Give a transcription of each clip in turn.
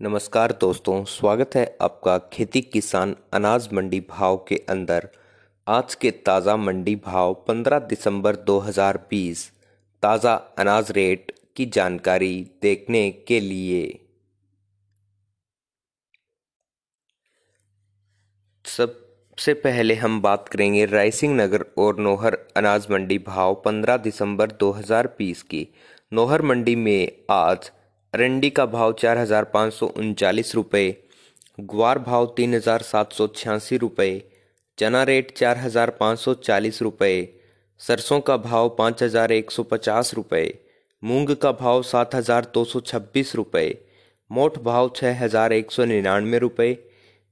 नमस्कार दोस्तों, स्वागत है आपका खेती किसान अनाज मंडी भाव के अंदर। आज के ताज़ा मंडी भाव 15 दिसंबर 2020 ताज़ा अनाज रेट की जानकारी देखने के लिए। सबसे पहले हम बात करेंगे रायसिंह नगर और नोहर अनाज मंडी भाव 15 दिसंबर 2020 की। नोहर मंडी में आज अरंडी का भाव चार हज़ार पाँच सौ उनचालीस रुपये ग्वार भाव तीन हज़ार सात सौ छियासी रुपये चना रेट चार हज़ार पाँच सौ चालीस रुपये सरसों का भाव पाँच हज़ार एक सौ पचास रुपये मूंग का भाव सात हज़ार दो सौ छब्बीस रुपये मोट भाव छः हज़ार एक सौ निन्यानवे रुपये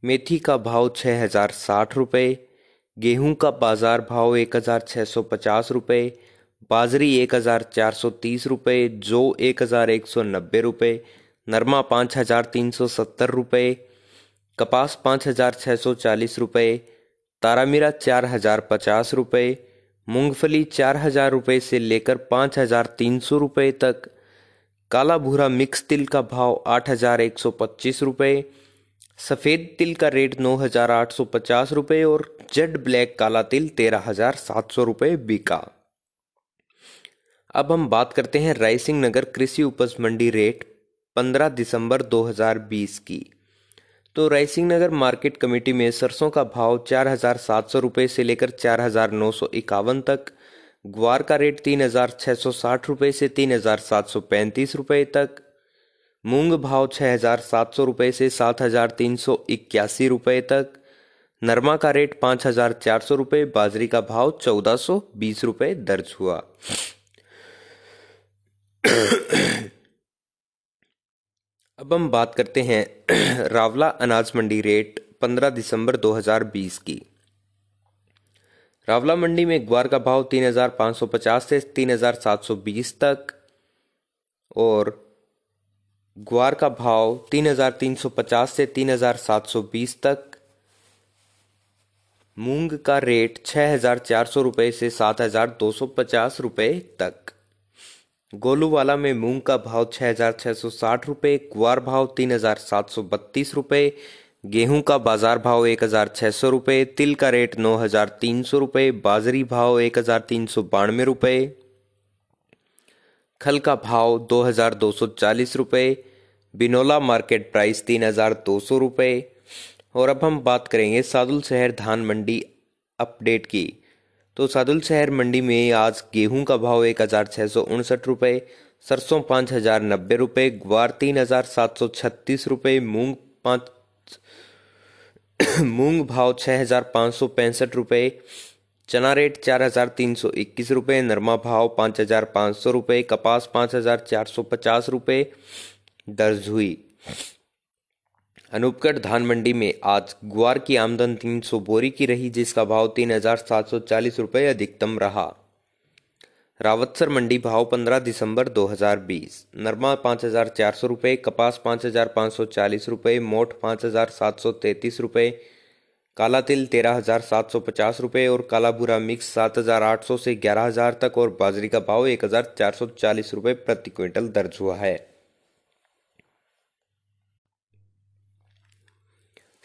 मेथी का भाव छः हज़ार साठ रुपये गेहूँ का बाज़ार भाव एक हज़ार छः सौ पचास रुपये बाजरी एक हज़ार चार सौ तीस रुपये जो एक हज़ार एक सौ नब्बे रुपये नरमा पाँच हज़ार तीन सौ सत्तर रुपये कपास पाँच हज़ार छः सौ चालीस रुपये तारामीरा चार हज़ार पचास रुपये मूंगफली चार हज़ार रुपये से लेकर पाँच हज़ार तीन सौ रुपये तक काला भूरा मिक्स तिल का भाव आठ हज़ार एक सौ पच्चीस रुपये सफ़ेद तिल का रेट नौ हज़ार आठ सौ पचास रुपये और जेड ब्लैक काला तिल तेरह हज़ार सात सौ रुपये बिका। अब हम बात करते हैं रायसिंह नगर कृषि उपज मंडी रेट 15 दिसंबर 2020 की। तो रायसिंह नगर मार्केट कमेटी में सरसों का भाव चार हज़ार सात सौ रुपये से लेकर चार हज़ार नौ सौ इक्यावन तक, ग्वार का रेट तीन हज़ार छः सौ साठ रुपये से तीन हज़ार सात सौ पैंतीस रुपये तक, मूंग भाव छः हज़ार सात सौ रुपये से सात हज़ार तीन सौ इक्यासी रुपये तक, नरमा का रेट पाँच हज़ार चार सौ रुपये बाजरी का भाव चौदह सौ बीस रुपये दर्ज हुआ। अब हम बात करते हैं रावला अनाज मंडी रेट 15 दिसंबर 2020 की। रावला मंडी में ग्वार का भाव 3,550 से 3,720 तक और ग्वार का भाव 3,350 से 3,720 तक। मूंग का रेट 6,400 रुपये से 7,250 रुपये तक। गोलूवाला में मूंग का भाव छः हज़ार छः सौ साठ रुपये कुआर भाव तीन हज़ार सात सौ बत्तीस रुपये गेहूँ का बाज़ार भाव एक हज़ार छः सौ रुपये तिल का रेट नौ हज़ार तीन सौ रुपये बाजरी भाव एक हज़ार तीन सौ बानवे रुपये खल का भाव दो हज़ार दो सौ चालीस रुपये बिनोला मार्केट प्राइस तीन हज़ार दो सौ रुपये और अब हम बात करेंगे सादुल शहर धान मंडी अपडेट की। तो सादुल शहर मंडी में आज गेहूँ का भाव एक हज़ार छः सौ उनसठ रुपये सरसों पाँच हज़ार नब्बे रुपये ग्वार तीन हज़ार सात सौ छत्तीस रुपये मूंग पाँच, मूंग भाव छः हज़ार पाँच सौ पैंसठ रुपये चना रेट चार हज़ार तीन सौ इक्कीस रुपये नरमा भाव पाँच हज़ार पाँच सौ रुपये कपास पाँच हज़ार चार सौ पचास रुपये दर्ज हुई। अनूपगढ़ धान मंडी में आज ग्वार की आमदन तीन सौ बोरी की रही, जिसका भाव तीन हज़ार सात सौ चालीस रुपये अधिकतम रहा। रावतसर मंडी भाव पंद्रह दिसंबर दो हज़ार बीस, नरमा पाँच हज़ार चार सौ रुपये, कपास पाँच हज़ार पाँच सौ चालीस रुपये, मोठ पाँच हज़ार सात सौ तैंतीस रुपये काला तिल तेरह हज़ार सात सौ पचास रुपये और काला बुरा मिक्स सात हज़ार आठ सौ से ग्यारह हज़ार तक और बाजरी का भाव एक हज़ार चार सौ चालीस रुपये प्रति क्विंटल दर्ज हुआ है।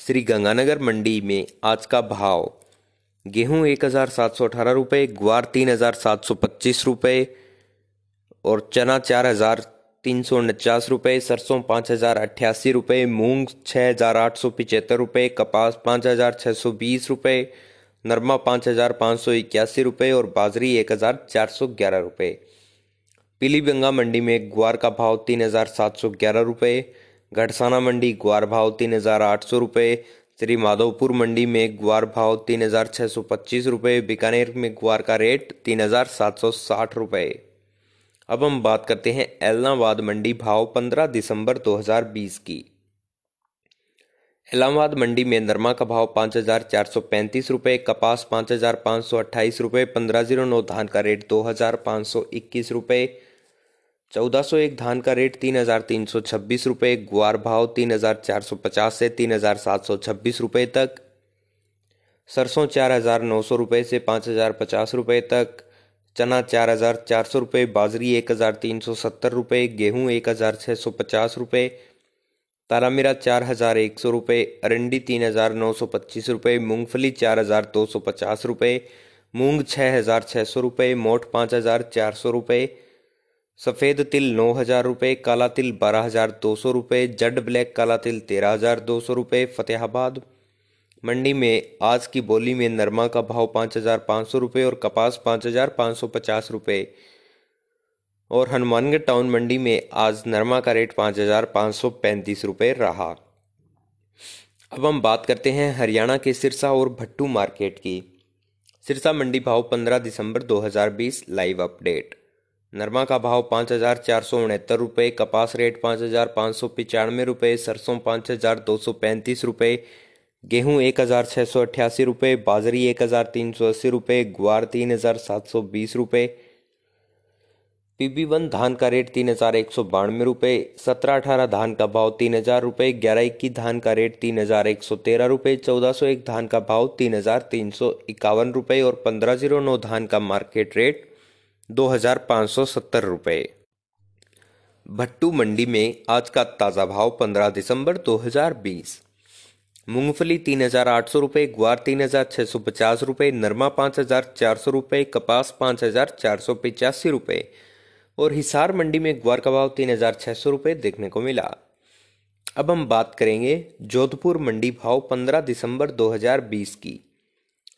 श्री गंगानगर मंडी में आज का भाव, गेहूँ एक हज़ार सात सौ अठारह रुपये ग्वार तीन हज़ार सात सौ पच्चीस रुपये और चना चार हज़ार तीन सौ उनचास रुपये सरसों पाँच हज़ार अट्ठासी रुपये मूंग छः हज़ार आठ सौ पिचहत्तर रुपये कपास पाँच हज़ार छः सौ बीस रुपये नरमा पाँच हज़ार पाँच सौ इक्यासी रुपये और बाजरी एक हज़ार चार सौ ग्यारह रुपये पीलीबंगा मंडी में ग्वार का भाव तीन हज़ार सात सौ ग्यारह रुपये घटसाना मंडी, ग्वार भाव तीन हज़ार आठ सौ रुपये श्री माधोपुर मंडी में ग्वार भाव तीन हज़ार छः सौ पच्चीस रुपये बीकानेर में ग्वार का रेट तीन हज़ार सात सौ साठ रुपये अब हम बात करते हैं एलनाबाद मंडी भाव पंद्रह दिसंबर दो हज़ार बीस की। इलाहाबाद मंडी में नरमा का भाव पाँच हज़ार चार सौ पैंतीस रुपये कपास पाँच हज़ार पाँच सौ अट्ठाईस रुपये पंद्रह ज़ीरो नौ धान का रेट दो हज़ार पाँच सौ इक्कीस रुपये चौदह सौ एक धान का रेट तीन हज़ार तीन सौ छब्बीस रुपये ग्वार भाव तीन हज़ार चार सौ पचास से तीन हज़ार सात सौ छब्बीस रुपये तक, सरसों चार हज़ार नौ सौ रुपये से पाँच हज़ार पचास रुपये तक, चना चार हज़ार चार सौ रुपये बाजरी एक हज़ार तीन सौ सत्तर रुपये गेहूँ एक हज़ार छः सौ पचास रुपये तारामीरा चार हज़ार एक सौ रुपये अरंडी तीन हज़ार नौ सौ पच्चीस रुपये मूंगफली चार हज़ार दो सौ पचास रुपये मूंग छः हज़ार छः सौ रुपये मोट पाँच हज़ार चार सौ रुपये सफ़ेद तिल नौ हज़ार रुपये काला तिल बारह हज़ार दो सौ रुपये जड ब्लैक काला तिल तेरह हज़ार दो सौ रुपये फतेहाबाद। मंडी में आज की बोली में नरमा का भाव पाँच हज़ार पाँच सौ रुपये और कपास पाँच हज़ार पाँच सौ पचास रुपये और हनुमानगढ़ टाउन मंडी में आज नरमा का रेट पाँच हज़ार पाँच सौ पैंतीस रुपये रहा। अब हम बात करते हैं हरियाणा के सिरसा और भट्टू मार्केट की। सिरसा मंडी भाव पंद्रह दिसंबर दो हज़ार बीस, लाइव अपडेट। नरमा का भाव पाँच हज़ार चार सौ उनहत्तर रुपये, कपास रेट पाँच हज़ार पाँच सौ पचानवे रुपये, सरसों पाँच हज़ार दो सौ पैंतीस रुपये, गेहूँ एक हज़ार छः सौ अट्ठासी रुपये, बाजरी एक हज़ार तीन सौ अस्सी रुपये, ग्वार तीन हज़ार सात सौ बीस रुपये। पीबी वन धान का रेट तीन हज़ार एक सौ बानवे रुपये, सत्रह अठारह धान का भाव तीन हज़ार रुपये, ग्यारह इक्कीस धान का रेट तीन हज़ार एक सौ तेरह रुपये, चौदह सौ एक धान का भाव तीन हज़ार तीन सौ इक्यावन रुपये और पंद्रह ज़ीरो नौ धान का मार्केट रेट दो हज़ार पाँच सौ सत्तर भट्टू मंडी में आज का ताज़ा भाव पंद्रह दिसंबर दो हज़ार बीस। मूंगफली तीन हज़ार आठ सौ रुपये, ग्वार तीन हज़ार सौ पचास रुपये, नरमा पाँच हज़ार चार सौ रुपये, कपास पाँच हज़ार चार सौ पचासी और हिसार मंडी में ग्वार का भाव तीन हज़ार सौ रुपये देखने को मिला। अब हम बात करेंगे जोधपुर मंडी भाव पंद्रह दिसंबर 2020 की।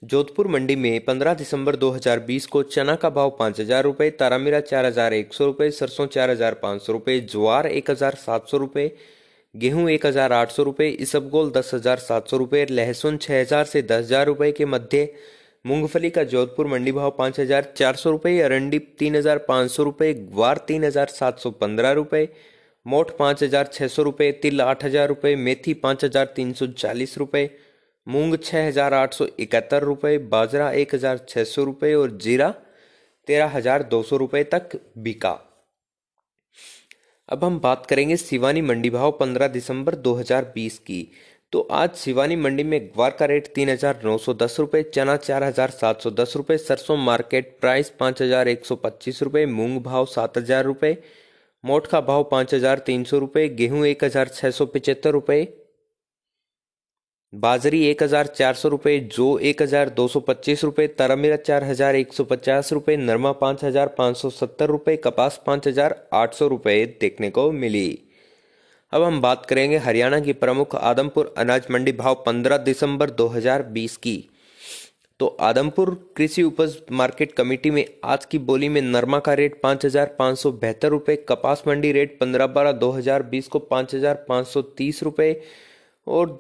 जोधपुर मंडी में 15 दिसंबर 2020 को चना का भाव पाँच हज़ार रुपये, तारामीरा चार हज़ार एक सौ रुपये, सरसों चार हज़ार पाँच सौ रुपये, ज्वार एक हज़ार सात सौ रुपये, गेहूँ एक हज़ार आठ सौ रुपये, इसबगोल दस हज़ार सात सौ रुपये, लहसुन छः हज़ार से दस हज़ार रुपये के मध्य, मूंगफली का जोधपुर मंडी भाव पाँच हज़ार चार सौ रुपये, अरंडी तीन हज़ार पाँच सौ रुपये, ग्वार तीन हज़ार सात सौ पंद्रह रुपये, मोठ पाँच हज़ार छः सौ रुपये, तिल आठ हज़ार रुपये, मेथी पाँच हज़ार तीन सौ चालीस रुपये मूंग छः हज़ार आठ सौ इकहत्तर रुपये बाजरा एक हज़ार छः सौ रुपये और जीरा तेरह हज़ार दो सौ रुपये तक बिका। अब हम बात करेंगे सिवानी मंडी भाव पंद्रह दिसंबर दो हज़ार बीस की। तो आज शिवानी मंडी में ग्वार का रेट तीन हज़ार नौ सौ दस रुपये चना चार हज़ार सात सौ दस रुपये सरसों मार्केट प्राइस पाँच हज़ार एक सौ पच्चीस रुपये मूंग भाव सात हज़ार रुपये मोट का भाव पाँच हज़ार तीन सौ रुपये गेहूँ एक हज़ार छः सौ पचहत्तर रुपये बाजरी एक हज़ार चार सौ रुपये जो एक हज़ार दो सौ पच्चीस रुपये तरमीरा चार हज़ार एक सौ पचास रुपये नरमा पाँच हज़ार पाँच सौ सत्तर रुपये कपास पाँच हज़ार आठ सौ रुपये देखने को मिली। अब हम बात करेंगे हरियाणा की प्रमुख आदमपुर अनाज मंडी भाव 15 दिसंबर 2020 की। तो आदमपुर कृषि उपज मार्केट कमेटी में आज की बोली में नरमा का रेट पाँच हज़ार पाँच सौ बहत्तर रुपये कपास मंडी रेट पंद्रह बारह दो हज़ार बीस को पाँच हज़ार पाँच सौ तीस रुपये और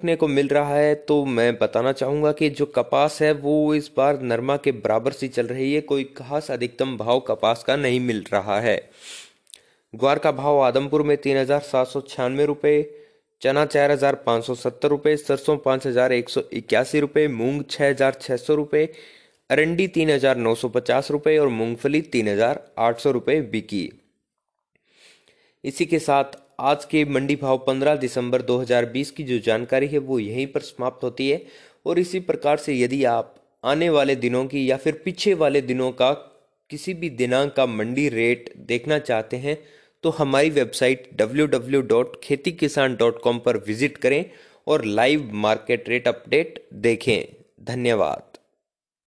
देखने को मिल रहा है तो मैं बताना चाहूँगा कि जो कपास है, वो इस बार नरमा के बराबर सी चल रही है। कोई खास अधिकतम भाव कपास का नहीं मिल रहा है। ग्वार का भाव आदमपुर में तीन हज़ार सात सौ छियानवे रुपये चना चार हज़ार पाँच सौ सत्तर रुपये सरसों पाँच हज़ार एक सौ इक्यासी रुपये मूंग छः हज़ार छः सौ रुपये अरंडी तीन हज़ार नौ सौ पचास रुपये और मूंगफली तीन हज़ार आठ सौ रुपये बिकी। इसी के साथ आज के मंडी भाव 15 दिसंबर 2020 की जो जानकारी है वो यहीं पर समाप्त होती है। और इसी प्रकार से यदि आप आने वाले दिनों की या फिर पीछे वाले दिनों का किसी भी दिनांक का मंडी रेट देखना चाहते हैं तो हमारी वेबसाइट www.खेती पर विज़िट करें और लाइव मार्केट रेट अपडेट देखें। धन्यवाद।